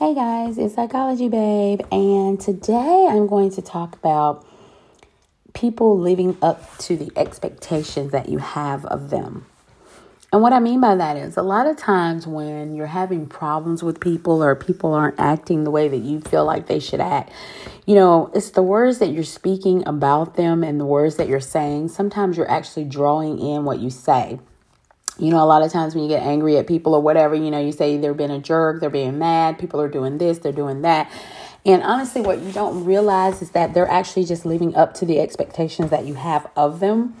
Hey guys, it's Psychology Babe, and today I'm going to talk about people living up to the expectations that you have of them. And what I mean by that is a lot of times when you're having problems with people or people aren't acting the way that you feel like they should act, you know, it's the words that you're speaking about them and the words that you're saying. Sometimes you're actually drawing in what you say. You know, a lot of times when you get angry at people or whatever, you know, you say they're being a jerk, they're being mad, people are doing this, they're doing that. And honestly, what you don't realize is that they're actually just living up to the expectations that you have of them.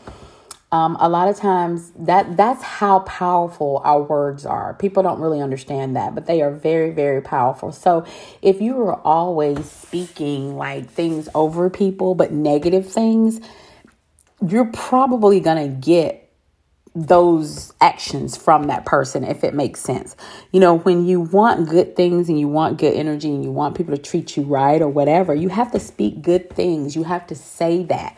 Um, a lot of times that that's how powerful our words are. People don't really understand that, but they are very, very powerful. So if you are always speaking like things over people, but negative things, you're probably gonna get those actions from that person if it makes sense. You know, when you want good things and you want good energy and you want people to treat you right or whatever, you have to speak good things. You have to say that.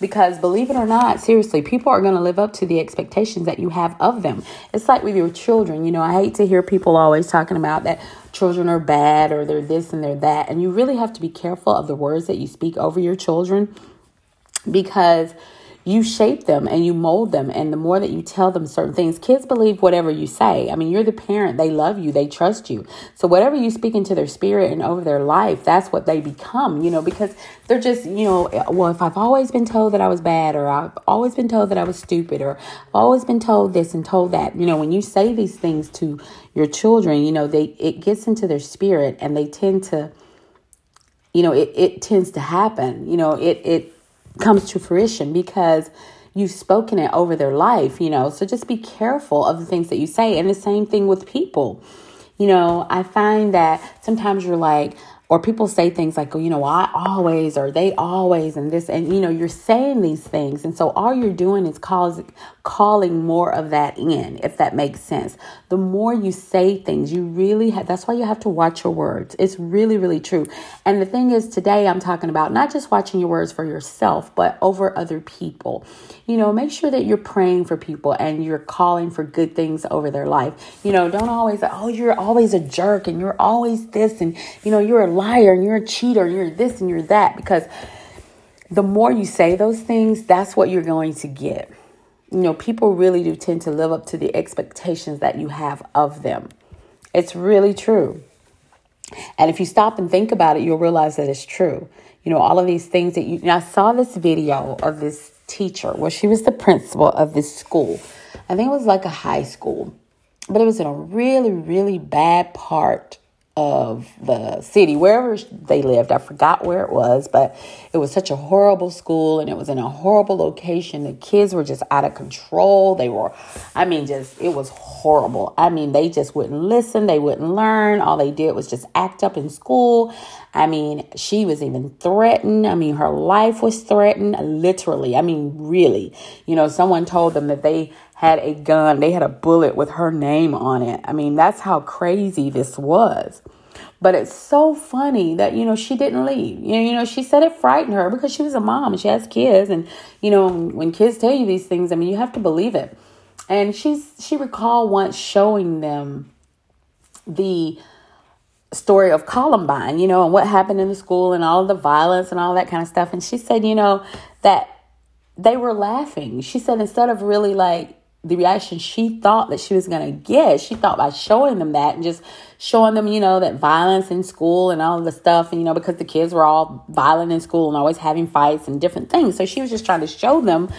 Because believe it or not, seriously, people are going to live up to the expectations that you have of them. It's like with your children. You know, I hate to hear people always talking about that children are bad or they're this and they're that. And you really have to be careful of the words that you speak over your children because you shape them and you mold them. And the more that you tell them certain things, kids believe whatever you say. I mean, you're the parent, they love you, they trust you. So, whatever you speak into their spirit and over their life, that's what they become, you know, because they're just, you know, well, if I've always been told that I was bad, or I've always been told that I was stupid, or I've always been told this and told that, you know, when you say these things to your children, you know, they, it gets into their spirit and they tend to, you know, it, it tends to happen, you know, it, it, comes to fruition because you've spoken it over their life, you know. So just be careful of the things that you say. And the same thing with people. You know, I find that sometimes you're like, or people say things like, oh, you know, I always, or they always, and this, and you know, you're saying these things. And so all you're doing is cause, calling more of that in, if that makes sense. The more you say things, you really have, that's why you have to watch your words. It's really, really true. And the thing is, today I'm talking about not just watching your words for yourself, but over other people. You know, make sure that you're praying for people and you're calling for good things over their life. You know, don't always, oh, you're always a jerk and you're always this and, you know, you're a liar and you're a cheater and you're this and you're that because the more you say those things, that's what you're going to get. You know, people really do tend to live up to the expectations that you have of them. It's really true. And if you stop and think about it, you'll realize that it's true. You know, all of these things that you, I saw this video of this teacher where she was the principal of this school. I think it was like a high school, but it was in a really, really bad part of the city, wherever they lived. I forgot where it was, but it was such a horrible school and it was in a horrible location. The kids were just out of control. They were, I mean, just, it was horrible. I mean, they just wouldn't listen, they wouldn't learn. All they did was just act up in school. I mean, she was even threatened. I mean, her life was threatened, literally. I mean, really. You know, someone told them that they had a gun, they had a bullet with her name on it. I mean, that's how crazy this was. But it's so funny that, you know, she didn't leave. You know, you know, she said it frightened her because she was a mom and she has kids. And, you know, when kids tell you these things, I mean, you have to believe it. And she's she recalled once showing them the story of Columbine, you know, and what happened in the school and all the violence and all that kind of stuff. And she said, you know, that they were laughing. She said instead of really like the reaction she thought that she was going to get. She thought by showing them that and just showing them, you know, that violence in school and all the stuff, and you know, because the kids were all violent in school and always having fights and different things. So she was just trying to show them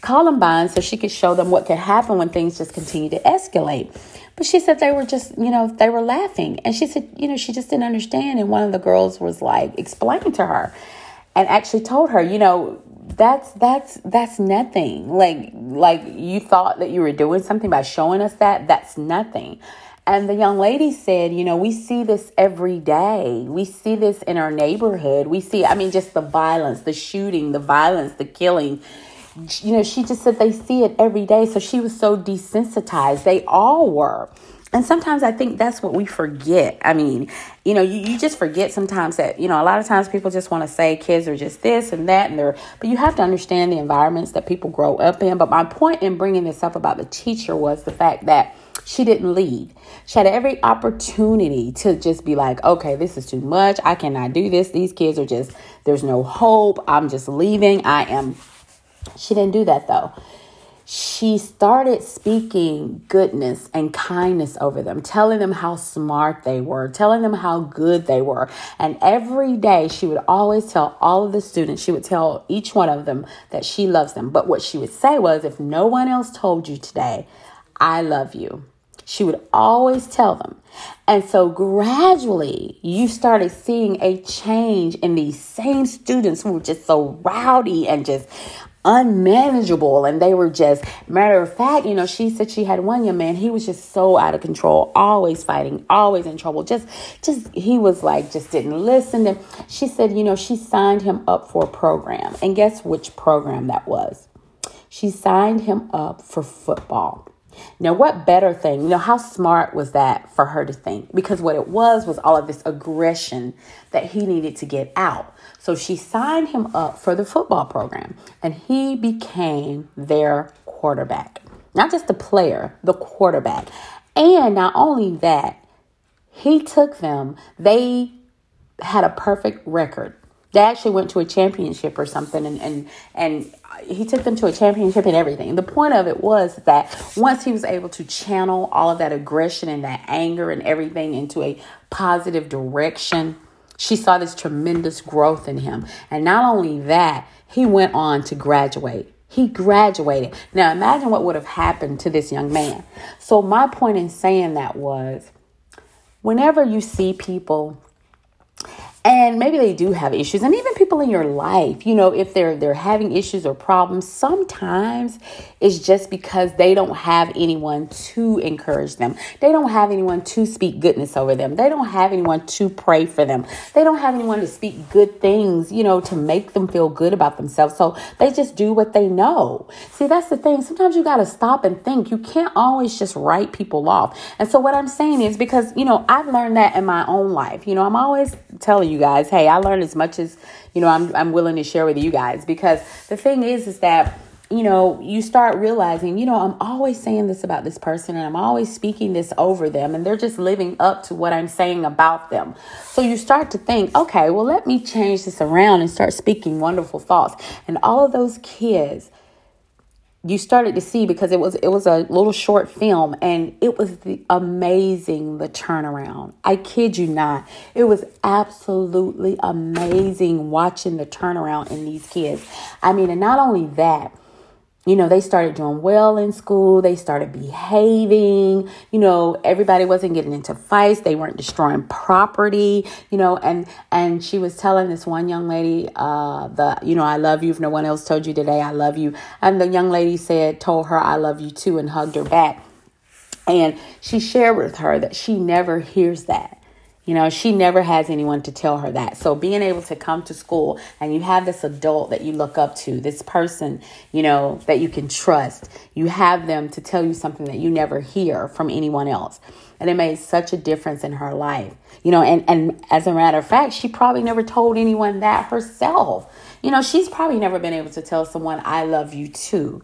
Columbine so she could show them what could happen when things just continue to escalate. But she said they were just, you know, they were laughing. And she said, you know, she just didn't understand. And one of the girls was like, explaining to her and actually told her, you know, that's that's that's nothing. Like like you thought that you were doing something by showing us that that's nothing. And the young lady said you know we see this every day. We see this in our neighborhood. We see i mean just the violence the shooting the violence the killing. You know she just said they see it every day. So she was so desensitized. They all were and sometimes I think that's what we forget. I mean, you know, you, you just forget sometimes that, you know, a lot of times people just want to say kids are just this and that and they're, but you have to understand the environments that people grow up in. But my point in bringing this up about the teacher was the fact that she didn't leave. She had every opportunity to just be like, okay, this is too much. I cannot do this. These kids are just, there's no hope. I'm just leaving. I am. She didn't do that though she started speaking goodness and kindness over them, telling them how smart they were, telling them how good they were. And every day she would always tell all of the students, she would tell each one of them that she loves them. But what she would say was, if no one else told you today, I love you. She would always tell them. And so gradually, you started seeing a change in these same students who were just so rowdy and just unmanageable. And they were just matter of fact you know she said she had one young man. He was just so out of control always fighting always in trouble. Just just he was like just didn't listen. And she said you know she signed him up for a program. And guess which program that was? She signed him up for football now, what better thing? You know, how smart was that for her to think? Because what it was was all of this aggression that he needed to get out. So she signed him up for the football program and he became their quarterback. Not just the player, the quarterback. And not only that, he took them, they had a perfect record. They actually went to a championship or something and and and he took them to a championship and everything. The point of it was that once he was able to channel all of that aggression and that anger and everything into a positive direction, she saw this tremendous growth in him. And not only that, he went on to graduate. He graduated. Now imagine what would have happened to this young man. So, my point in saying that was whenever you see people and maybe they do have issues. And even people in your life you know if they're they're having issues or problems sometimes it's just because they don't have anyone to encourage them. They don't have anyone to speak goodness over them. They don't have anyone to pray for them. They don't have anyone to speak good things you know to make them feel good about themselves. So they just do what they know. See that's the thing. Sometimes you got to stop and think. You can't always just write people off. And so what i'm saying is because you know i've learned that in my own life. You know i'm always telling you you guys. Hey, I learned as much as, you know, I'm, I'm willing to share with you guys because the thing is, is that, you know, you start realizing, you know, I'm always saying this about this person and I'm always speaking this over them and they're just living up to what I'm saying about them. So you start to think, okay, well, let me change this around and start speaking wonderful thoughts. And all of those kids, you started to see because it was it was a little short film and it was the amazing the turnaround. I kid you not. It was absolutely amazing watching the turnaround in these kids. I mean, and not only that, you know, they started doing well in school. They started behaving. You know, everybody wasn't getting into fights. They weren't destroying property. You know, and and she was telling this one young lady, uh, the you know, I love you. If no one else told you today, I love you. And the young lady said, told her, I love you too, and hugged her back. And she shared with her that she never hears that. You know, she never has anyone to tell her that. So being able to come to school and you have this adult that you look up to, this person, you know, that you can trust, you have them to tell you something that you never hear from anyone else. And it made such a difference in her life. You know, and, and as a matter of fact, she probably never told anyone that herself. You know, she's probably never been able to tell someone, I love you too.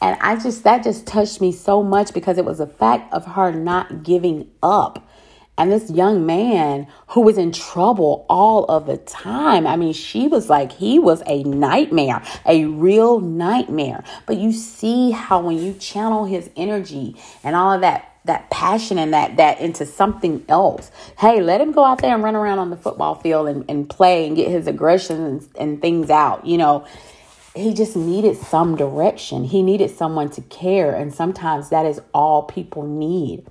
And I just, that just touched me so much because it was a fact of her not giving up and this young man who was in trouble all of the time. I mean, she was like, he was a nightmare, a real nightmare. But you see how when you channel his energy and all of that that passion and that that into something else. Hey, let him go out there and run around on the football field and, and play and get his aggression and, and things out. You know, he just needed some direction. He needed someone to care. And sometimes that is all people need.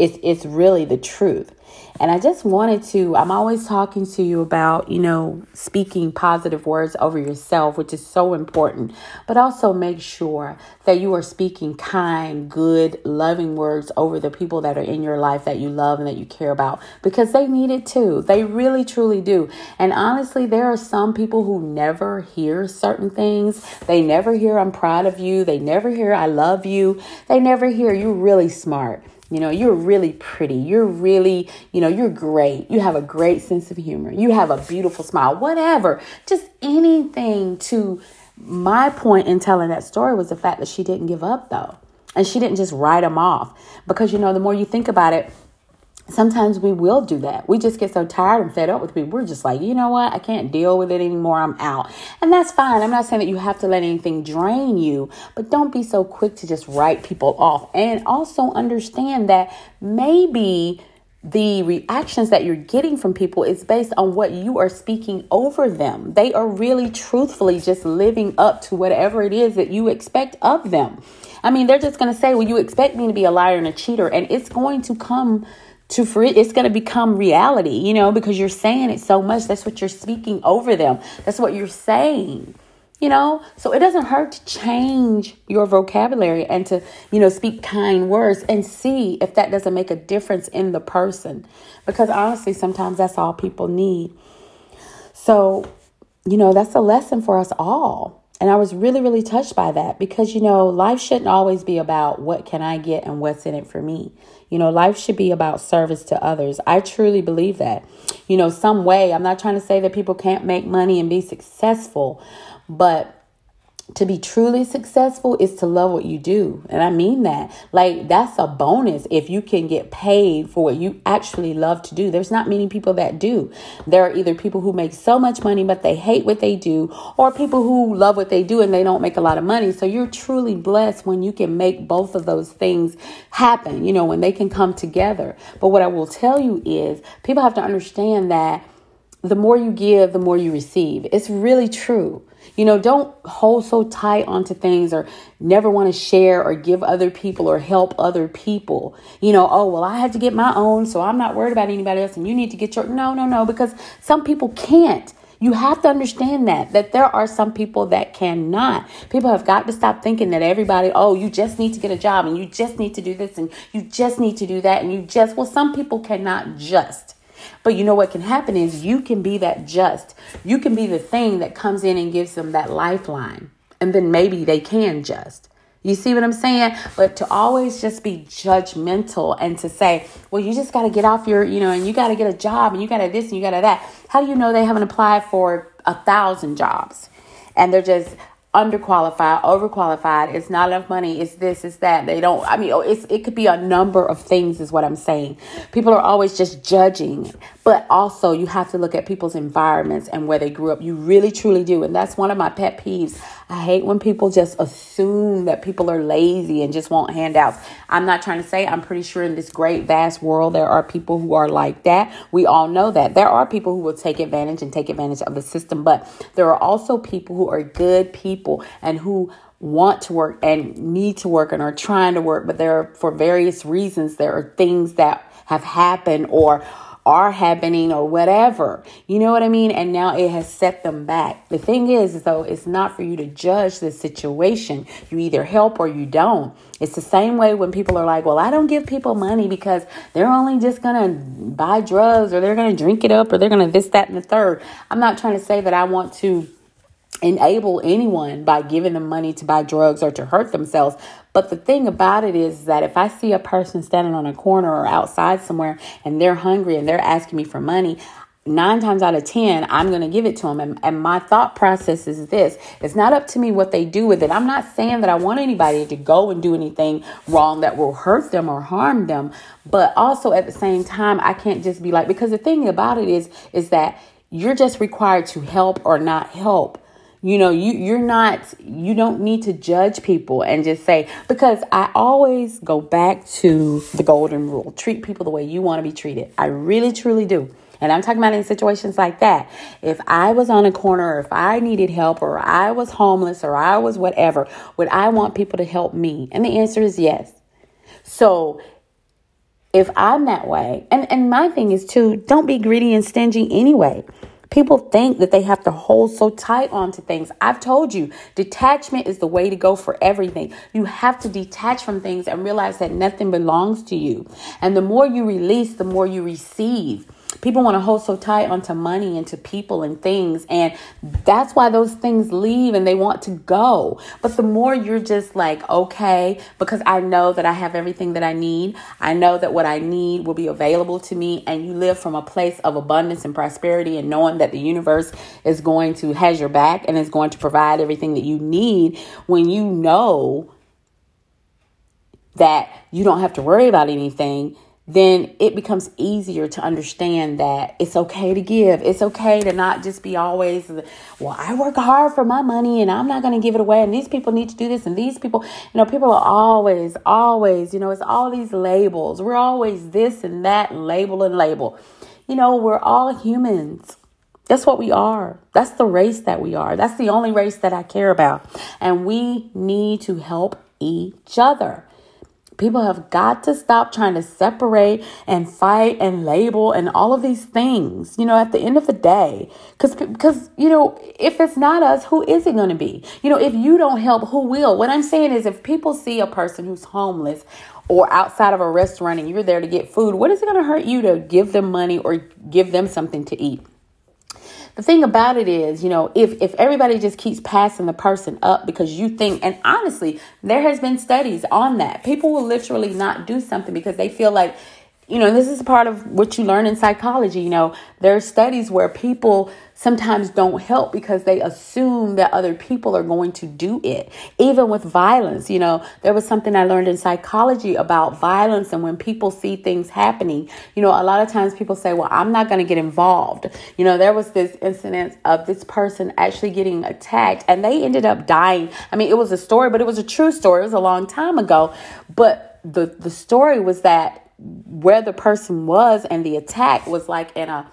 It's it's really the truth. And I just wanted to, I'm always talking to you about, you know, speaking positive words over yourself, which is so important, but also make sure that you are speaking kind, good, loving words over the people that are in your life that you love and that you care about because they need it too. They really, truly do. And honestly, there are some people who never hear certain things. They never hear, I'm proud of you. They never hear, I love you. They never hear, you're really smart. You know, you're really pretty. You're really, you know, you're great. You have a great sense of humor. You have a beautiful smile, whatever. Just anything to my point in telling that story was the fact that she didn't give up though. And she didn't just write them off because, you know, the more you think about it, sometimes we will do that. We just get so tired and fed up with people. We're just like, you know what? I can't deal with it anymore. I'm out. And that's fine. I'm not saying that you have to let anything drain you, but don't be so quick to just write people off. And also understand that maybe the reactions that you're getting from people is based on what you are speaking over them. They are really truthfully just living up to whatever it is that you expect of them. I mean, they're just going to say, Well, you expect me to be a liar and a cheater, and it's going to come to free it's going to become reality you know because you're saying it so much. That's what you're speaking over them. That's what you're saying you know? So it doesn't hurt to change your vocabulary and to you know speak kind words and see if that doesn't make a difference in the person. Because honestly sometimes that's all people need. So you know that's a lesson for us all. And I was really, really touched by that because, you know, life shouldn't always be about what can I get and what's in it for me. You know, life should be about service to others. I truly believe that. You know, some way, I'm not trying to say that people can't make money and be successful, but to be truly successful is to love what you do. And I mean that. Like, that's a bonus if you can get paid for what you actually love to do. There's not many people that do. There are either people who make so much money, but they hate what they do, or people who love what they do and they don't make a lot of money. So you're truly blessed when you can make both of those things happen, you know, when they can come together. But what I will tell you is people have to understand that the more you give, the more you receive. It's really true. You know, don't hold so tight onto things or never want to share or give other people or help other people. You know, oh, well, I had to get my own, so I'm not worried about anybody else and you need to get your. No, no, no, because some people can't. You have to understand that that there are some people that cannot. People have got to stop thinking that everybody, oh, you just need to get a job and you just need to do this and you just need to do that and you just well, some people cannot just. But you know what can happen is you can be that just. You can be the thing that comes in and gives them that lifeline. And then maybe they can just. You see what I'm saying? But to always just be judgmental and to say, well, you just got to get off your, you know, and you got to get a job and you got to this and you got to that. How do you know they haven't applied for a thousand jobs? And they're just, underqualified, overqualified, it's not enough money, it's this, it's that. They don't, I mean, oh, it's, it could be a number of things, is what I'm saying. People are always just judging, but also you have to look at people's environments and where they grew up. You really, truly do. And that's one of my pet peeves. I hate when people just assume that people are lazy and just want handouts. I'm not trying to say, I'm pretty sure in this great, vast world, there are people who are like that. We all know that. There are people who will take advantage and take advantage of the system, but there are also people who are good people and who want to work and need to work and are trying to work, but there are, for various reasons, there are things that have happened or are happening or whatever. You know what I mean? And now it has set them back. The thing is, though, it's not for you to judge the situation. You either help or you don't. It's the same way when people are like, well, I don't give people money because they're only just going to buy drugs or they're going to drink it up or they're going to this, that, and the third. I'm not trying to say that I want to enable anyone by giving them money to buy drugs or to hurt themselves. But the thing about it is that if I see a person standing on a corner or outside somewhere and they're hungry and they're asking me for money, nine times out of ten i'm going to give it to them and, and, my thought process is this. It's not up to me what they do with it. I'm not saying that i want anybody to go and do anything wrong that will hurt them or harm them. But also at the same time i can't just be like because the thing about it is is that you're just required to help or not help you know, you you're not you don't need to judge people and just say because I always go back to the golden rule. Treat people the way you want to be treated. I really truly do. And I'm talking about in situations like that. If I was on a corner, or if I needed help, or I was homeless, or I was whatever, would I want people to help me? And the answer is yes. So if I'm that way, and, and my thing is too, don't be greedy and stingy anyway. People think that they have to hold so tight onto things. I've told you, detachment is the way to go for everything. You have to detach from things and realize that nothing belongs to you. And the more you release, the more you receive people want to hold so tight onto money and to people and things and that's why those things leave and they want to go. But the more you're just like okay because i know that i have everything that i need i know that what i need will be available to me and you live from a place of abundance and prosperity and knowing that the universe is going to has your back and is going to provide everything that you need when you know that you don't have to worry about anything, then it becomes easier to understand that it's okay to give. It's okay to not just be always, well, I work hard for my money and I'm not going to give it away. And these people need to do this. And these people, you know, people are always, always, you know, it's all these labels. We're always this and that, label and label. You know, we're all humans. That's what we are. That's the race that we are. That's the only race that I care about. And we need to help each other. People have got to stop trying to separate and fight and label and all of these things, you know, at the end of the day. Because, because you know, if it's not us, who is it going to be? You know, if you don't help, who will? What I'm saying is, if people see a person who's homeless or outside of a restaurant and you're there to get food, what is it going to hurt you to give them money or give them something to eat? The thing about it is, you know, if if everybody just keeps passing the person up because you think, and honestly, there has been studies on that. People will literally not do something because they feel like you know, this is part of what you learn in psychology. You know, there are studies where people sometimes don't help because they assume that other people are going to do it. Even with violence, you know, there was something I learned in psychology about violence and when people see things happening, you know, a lot of times people say, well, I'm not going to get involved. You know, there was this incident of this person actually getting attacked and they ended up dying. I mean, it was a story, but it was a true story. It was a long time ago. But the, the story was that where the person was and the attack was like in a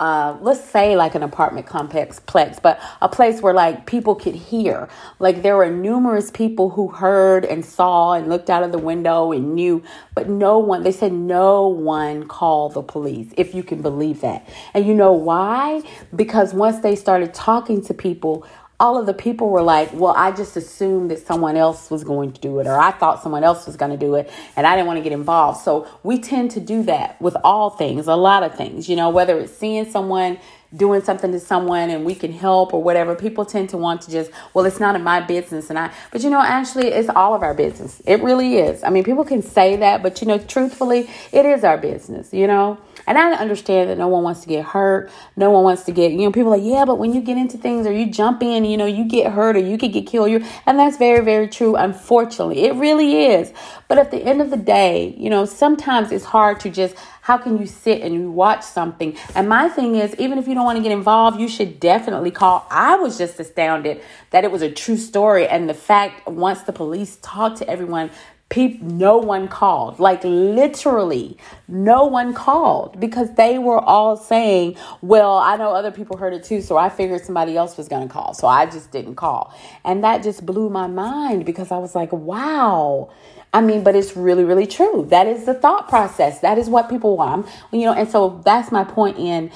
uh, let's say like an apartment complex plex, but a place where like people could hear. Like there were numerous people who heard and saw and looked out of the window and knew, but no one, they said no one called the police, if you can believe that. And you know why? Because once they started talking to people, all of the people were like, well, I just assumed that someone else was going to do it, or I thought someone else was going to do it, and I didn't want to get involved. So we tend to do that with all things, a lot of things, you know, whether it's seeing someone doing something to someone and we can help or whatever people tend to want to just well it's not in my business and i but you know actually it's all of our business it really is i mean people can say that but you know truthfully it is our business you know and I understand that no one wants to get hurt. No one wants to get, you know, people like, yeah, but when you get into things or you jump in, you know, you get hurt or you could get killed. You and that's very, very true. Unfortunately, it really is. But at the end of the day, you know, sometimes it's hard to just how can you sit and you watch something? And my thing is, even if you don't want to get involved, you should definitely call. I was just astounded that it was a true story. And the fact, once the police talked to everyone, People, no one called. Like literally, no one called because they were all saying, "Well, I know other people heard it too, so I figured somebody else was going to call, so I just didn't call." And that just blew my mind because I was like, "Wow." I mean, but it's really, really true. That is the thought process. That is what people want. You know, and so that's my point in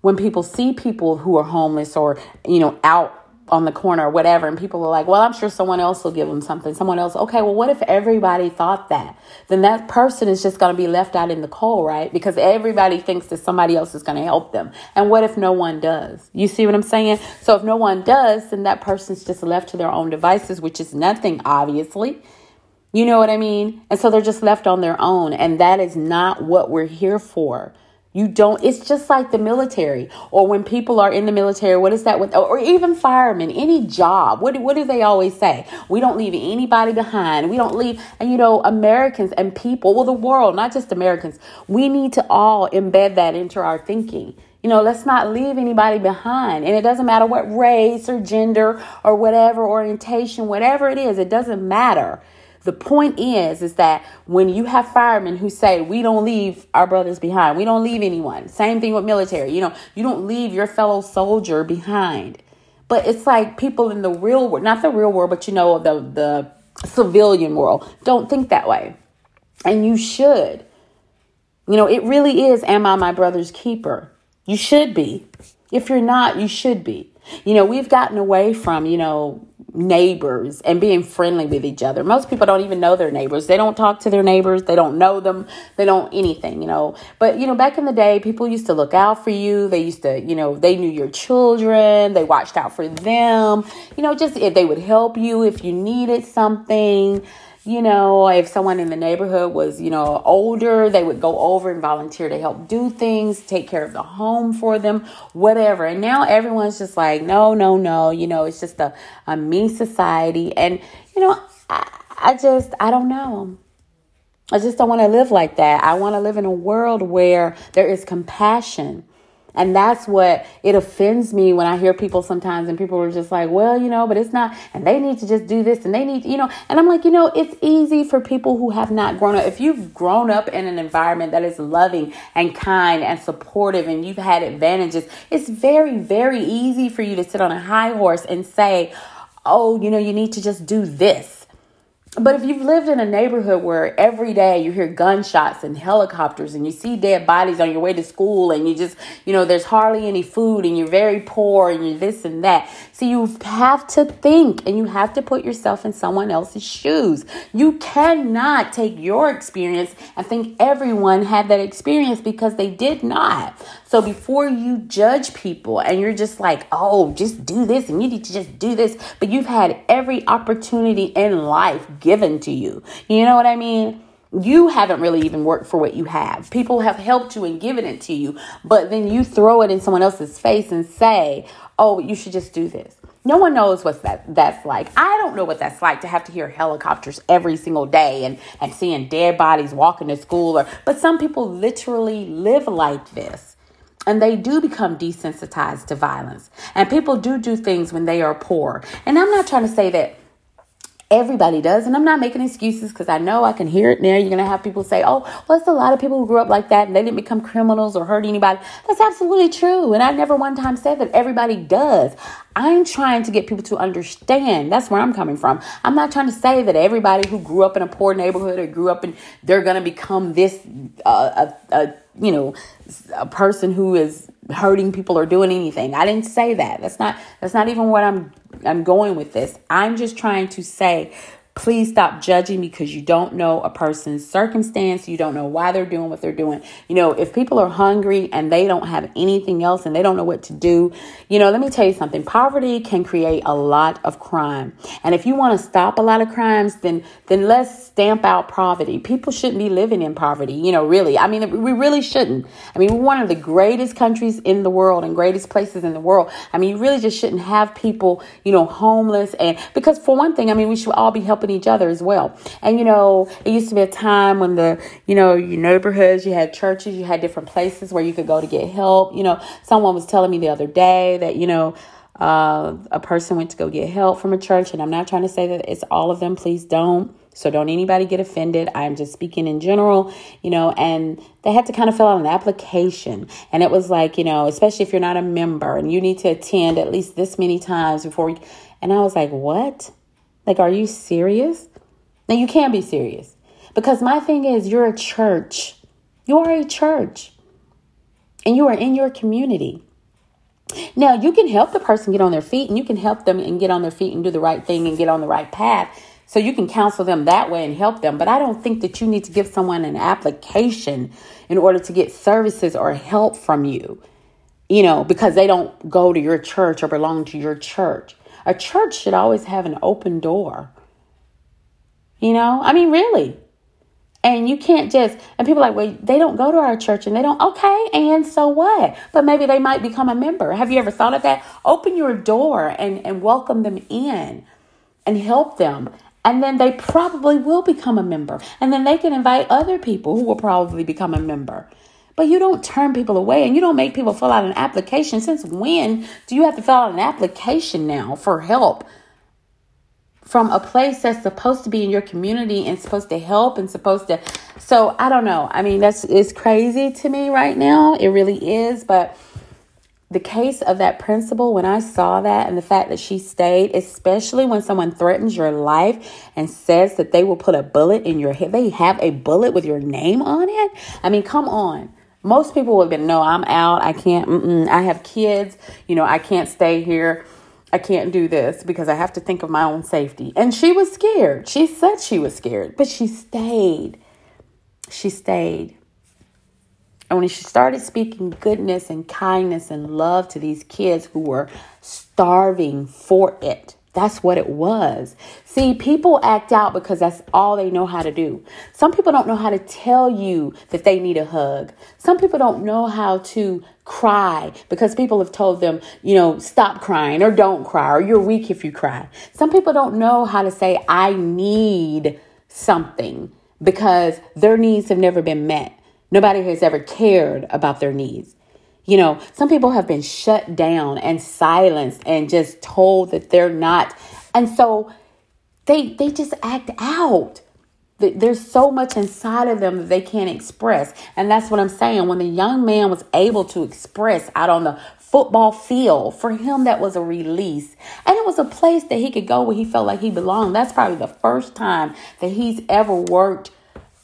when people see people who are homeless or, you know, out on the corner or whatever and people are like well i'm sure someone else will give them something. Someone else okay well what if everybody thought that? Then that person is just going to be left out in the cold right? Because everybody thinks that somebody else is going to help them. And what if no one does? You see what i'm saying? So if no one does then that person's just left to their own devices which is nothing obviously. You know what i mean? And so they're just left on their own and that is not what we're here for you don't, it's just like the military or when people are in the military, what is that with, or even firemen, any job. What, what do they always say? We don't leave anybody behind. We don't leave, and you know, Americans and people, well, the world, not just Americans, we need to all embed that into our thinking. You know, let's not leave anybody behind. And it doesn't matter what race or gender or whatever orientation, whatever it is, it doesn't matter. The point is, is that when you have firemen who say, we don't leave our brothers behind, we don't leave anyone. Same thing with military. You know, you don't leave your fellow soldier behind. But it's like people in the real world, not the real world, but you know, the, the civilian world don't think that way. And you should. You know, it really is, am I my brother's keeper? You should be. If you're not, you should be. You know, we've gotten away from, you know, neighbors and being friendly with each other. Most people don't even know their neighbors. They don't talk to their neighbors. They don't know them. They don't anything, you know. But, you know, back in the day, people used to look out for you. They used to, you know, they knew your children. They watched out for them. You know, just if they would help you if you needed something you know, if someone in the neighborhood was, you know, older, they would go over and volunteer to help do things, take care of the home for them, whatever. And now everyone's just like, no, no, no, you know, it's just a, a me society. And, you know, I, I just, I don't know. I just don't want to live like that. I want to live in a world where there is compassion and that's what it offends me when I hear people sometimes and people are just like, well, you know, but it's not, and they need to just do this and they need, you know, and I'm like, you know, it's easy for people who have not grown up. If you've grown up in an environment that is loving and kind and supportive and you've had advantages, it's very, very easy for you to sit on a high horse and say, oh, you know, you need to just do this but if you've lived in a neighborhood where every day you hear gunshots and helicopters and you see dead bodies on your way to school and you just, you know, there's hardly any food and you're very poor and you're this and that. So you have to think and you have to put yourself in someone else's shoes. You cannot take your experience and think everyone had that experience because they did not. So before you judge people and you're just like, oh, just do this and you need to just do this, but you've had every opportunity in life given to you. You know what I mean? You haven't really even worked for what you have. People have helped you and given it to you, but then you throw it in someone else's face and say, "Oh, you should just do this." No one knows what that that's like. I don't know what that's like to have to hear helicopters every single day and and seeing dead bodies walking to school or but some people literally live like this. And they do become desensitized to violence. And people do do things when they are poor. And I'm not trying to say that Everybody does. And I'm not making excuses because I know I can hear it now. You're going to have people say, oh, well, it's a lot of people who grew up like that and they didn't become criminals or hurt anybody. That's absolutely true. And I never one time said that everybody does. I'm trying to get people to understand. That's where I'm coming from. I'm not trying to say that everybody who grew up in a poor neighborhood or grew up in, they're going to become this, uh, a, a, you know, a person who is hurting people or doing anything. I didn't say that. That's not, that's not even what I'm I'm going with this. I'm just trying to say Please stop judging because you don't know a person's circumstance. You don't know why they're doing what they're doing. You know, if people are hungry and they don't have anything else and they don't know what to do, you know, let me tell you something. Poverty can create a lot of crime. And if you want to stop a lot of crimes, then then let's stamp out poverty. People shouldn't be living in poverty, you know, really. I mean, we really shouldn't. I mean, we're one of the greatest countries in the world and greatest places in the world. I mean, you really just shouldn't have people, you know, homeless and because for one thing, I mean, we should all be helping helping each other as well. And you know, it used to be a time when the, you know, your neighborhoods, you had churches, you had different places where you could go to get help. You know, someone was telling me the other day that, you know, uh, a person went to go get help from a church, and I'm not trying to say that it's all of them. Please don't. So don't anybody get offended. I'm just speaking in general, you know, and they had to kind of fill out an application. And it was like, you know, especially if you're not a member and you need to attend at least this many times before we, and I was like, what? Like, are you serious? Now, you can't be serious because my thing is, you're a church. You are a church and you are in your community. Now, you can help the person get on their feet and you can help them and get on their feet and do the right thing and get on the right path. So you can counsel them that way and help them. But I don't think that you need to give someone an application in order to get services or help from you, you know, because they don't go to your church or belong to your church. A church should always have an open door. You know, I mean, really. And you can't just, and people like, well, they don't go to our church and they don't, okay, and so what? But maybe they might become a member. Have you ever thought of that? Open your door and, and welcome them in and help them. And then they probably will become a member. And then they can invite other people who will probably become a member. But you don't turn people away and you don't make people fill out an application. Since when do you have to fill out an application now for help from a place that's supposed to be in your community and supposed to help and supposed to so I don't know. I mean that's it's crazy to me right now. It really is, but the case of that principal, when I saw that and the fact that she stayed, especially when someone threatens your life and says that they will put a bullet in your head, they have a bullet with your name on it. I mean, come on. Most people would have been, no, I'm out. I can't, I have kids. You know, I can't stay here. I can't do this because I have to think of my own safety. And she was scared. She said she was scared, but she stayed. She stayed. And when she started speaking goodness and kindness and love to these kids who were starving for it, that's what it was. See, people act out because that's all they know how to do. Some people don't know how to tell you that they need a hug. Some people don't know how to cry because people have told them, you know, stop crying or don't cry or you're weak if you cry. Some people don't know how to say, I need something. because their needs have never been met. Nobody has ever cared about their needs. You know, some people have been shut down and silenced and just told that they're not. And so they they just act out. There's so much inside of them that they can't express. And that's what I'm saying. When the young man was able to express out on the football field, for him, that was a release. And it was a place that he could go where he felt like he belonged. That's probably the first time that he's ever worked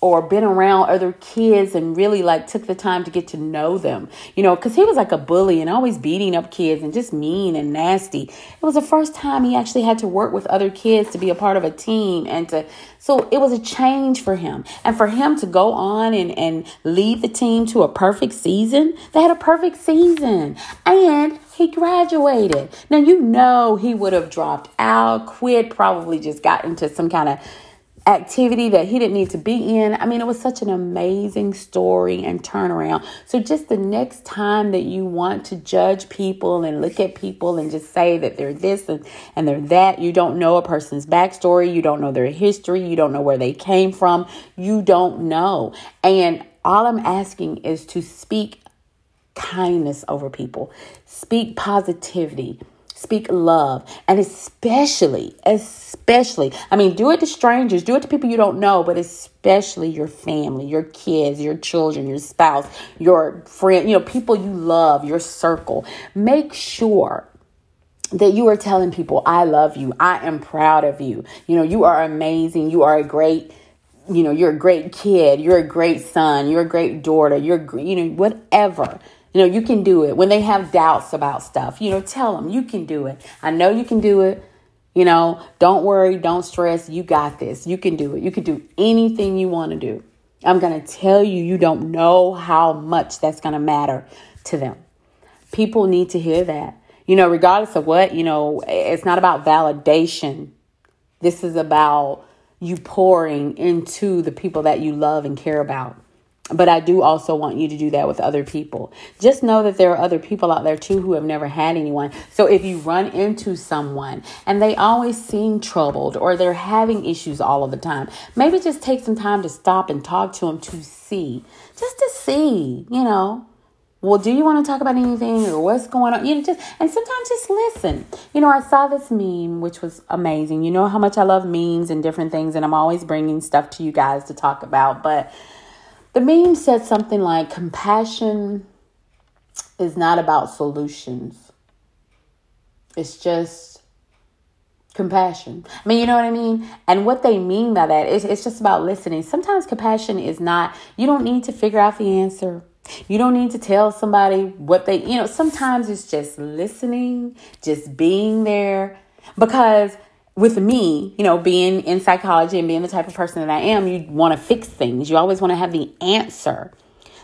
or been around other kids and really like took the time to get to know them, you know, because he was like a bully and always beating up kids and just mean and nasty. It was the first time he actually had to work with other kids to be a part of a team and to, so it was a change for him. And for him to go on and, and lead the team to a perfect season, they had a perfect season and he graduated. Now, you know, he would have dropped out, quit, probably just got into some kind of activity that he didn't need to be in. I mean, it was such an amazing story and turnaround. So, just the next time that you want to judge people and look at people and just say that they're this and, and they're that, you don't know a person's backstory, you don't know their history, you don't know where they came from, you don't know. And all I'm asking is to speak kindness over people, speak positivity speak love and especially especially i mean do it to strangers do it to people you don't know but especially your family your kids your children your spouse your friend you know people you love your circle. Make sure that you are telling people i love you. I am proud of you. You know you are amazing. You are a great you know you're a great kid. You're a great son. You're a great daughter. You're you know whatever you know, you can do it. When they have doubts about stuff, you know, tell them you can do it. I know you can do it. You know, don't worry, don't stress. You got this. You can do it. You can do anything you want to do. I'm going to tell you, you don't know how much that's going to matter to them. People need to hear that. You know, regardless of what, you know, it's not about validation. This is about you pouring into the people that you love and care about. But I do also want you to do that with other people. Just know that there are other people out there too who have never had anyone. So if you run into someone and they always seem troubled or they're having issues all of the time, maybe just take some time to stop and talk to them to see, just to see, you know. Well, do you want to talk about anything or what's going on? You know, just and sometimes just listen. You know, I saw this meme which was amazing. You know how much I love memes and different things, and I'm always bringing stuff to you guys to talk about. But the meme said something like compassion is not about solutions. It's just compassion. I mean, you know what I mean? And what they mean by that is it's just about listening. Sometimes compassion is not, you don't need to figure out the answer. You don't need to tell somebody what they, you know, sometimes it's just listening, just being there. Because with me, you know, being in psychology and being the type of person that I am, you want to fix things. You always want to have the answer.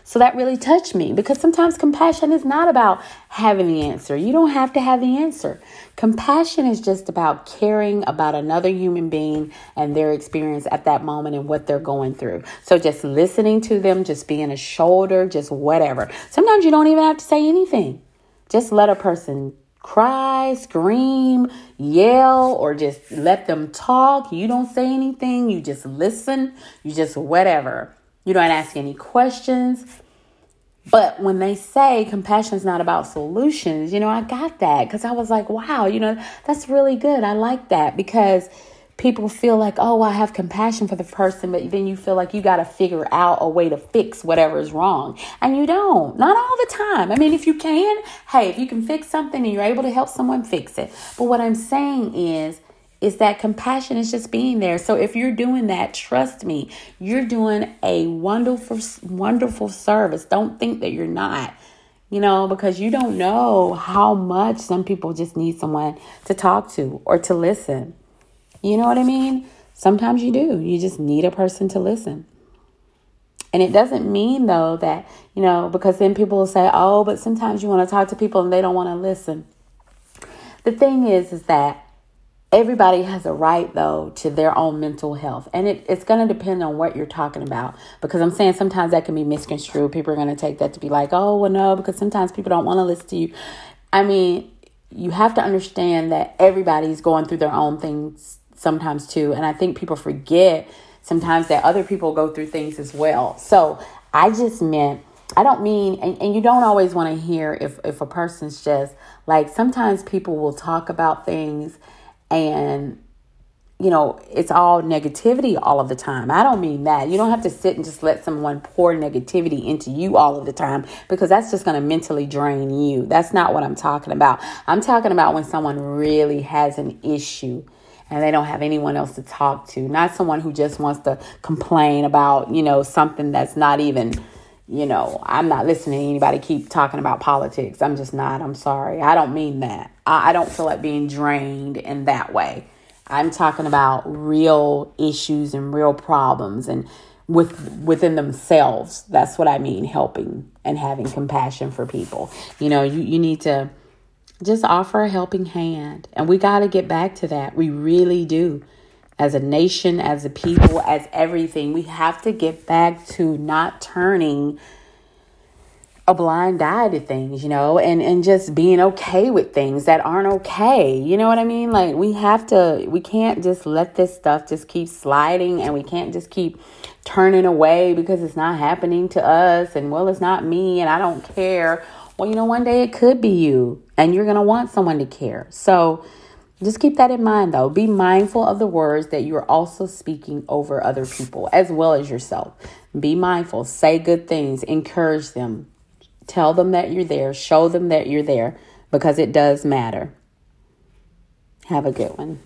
So that really touched me because sometimes compassion is not about having the answer. You don't have to have the answer. Compassion is just about caring about another human being and their experience at that moment and what they're going through. So just listening to them, just being a shoulder, just whatever. Sometimes you don't even have to say anything. Just let a person cry, scream, yell, or just let them talk. You don't say anything. You just listen. You just whatever. You don't ask any questions. But when they say compassion is not about solutions, you know, I got that because I was like, wow, you know, that's really good. I like that because people feel like, oh, I have compassion for the person, but then you feel like you got to figure out a way to fix whatever is wrong. And you don't, not all the time. I mean, if you can, hey, if you can fix something and you're able to help someone fix it. But what I'm saying is, is that compassion is just being there. So if you're doing that, trust me, you're doing a wonderful, wonderful service. Don't think that you're not you know, because you don't know how much some people just need someone to talk to or to listen. You know what I mean? Sometimes you do. You just need a person to listen. And it doesn't mean, though, that, you know, because then people will say, oh, but sometimes you want to talk to people and they don't want to listen. The thing is, is that everybody has a right, though, to their own mental health. And it, it's going to depend on what you're talking about. Because I'm saying sometimes that can be misconstrued. People are going to take that to be like, oh, well, no, because sometimes people don't want to listen to you. I mean, you have to understand that everybody's going through their own things sometimes too. And I think people forget sometimes that other people go through things as well. So I just meant, I don't mean, and, and you don't always want to hear if, if a person's just like, sometimes people will talk about things and you know, it's all negativity all of the time. I don't mean that. You don't have to sit and just let someone pour negativity into you all of the time because that's just going to mentally drain you. That's not what I'm talking about. I'm talking about when someone really has an issue and they don't have anyone else to talk to, not someone who just wants to complain about, you know, something that's not even you know, I'm not listening to anybody keep talking about politics. I'm just not. I'm sorry. I don't mean that. I, I don't feel like being drained in that way. I'm talking about real issues and real problems and with within themselves. That's what I mean, helping and having compassion for people. You know, you, you need to just offer a helping hand. And we got to get back to that. We really do. As a nation, as a people, as everything, we have to get back to not turning a blind eye to things, you know, and, and just being okay with things that aren't okay. You know what I mean? Like we have to, we can't just let this stuff just keep sliding and we can't just keep turning away because it's not happening to us and well, it's not me and I don't care. Well, you know, one day it could be you and you're going to want someone to care. So just keep that in mind though. Be mindful of the words that you're also speaking over other people as well as yourself. Be mindful, say good things, encourage them, Tell them that you're there. Show them that you're there because it does matter. Have a good one.